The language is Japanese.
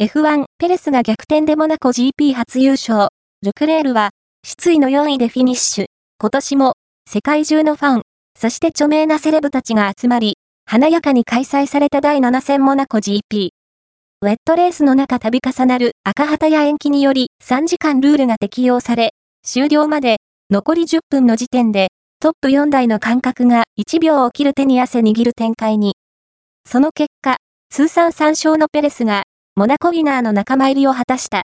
F1 ペレスが逆転でモナコ GP 初優勝。ルクレールは、失意の4位でフィニッシュ。今年も、世界中のファン、そして著名なセレブたちが集まり、華やかに開催された第7戦モナコ GP。ウェットレースの中度重なる赤旗や延期により3時間ルールが適用され、終了まで残り10分の時点でトップ4台の間隔が1秒を切る手に汗握る展開に。その結果、通算3勝のペレスがモナコウィナーの仲間入りを果たした。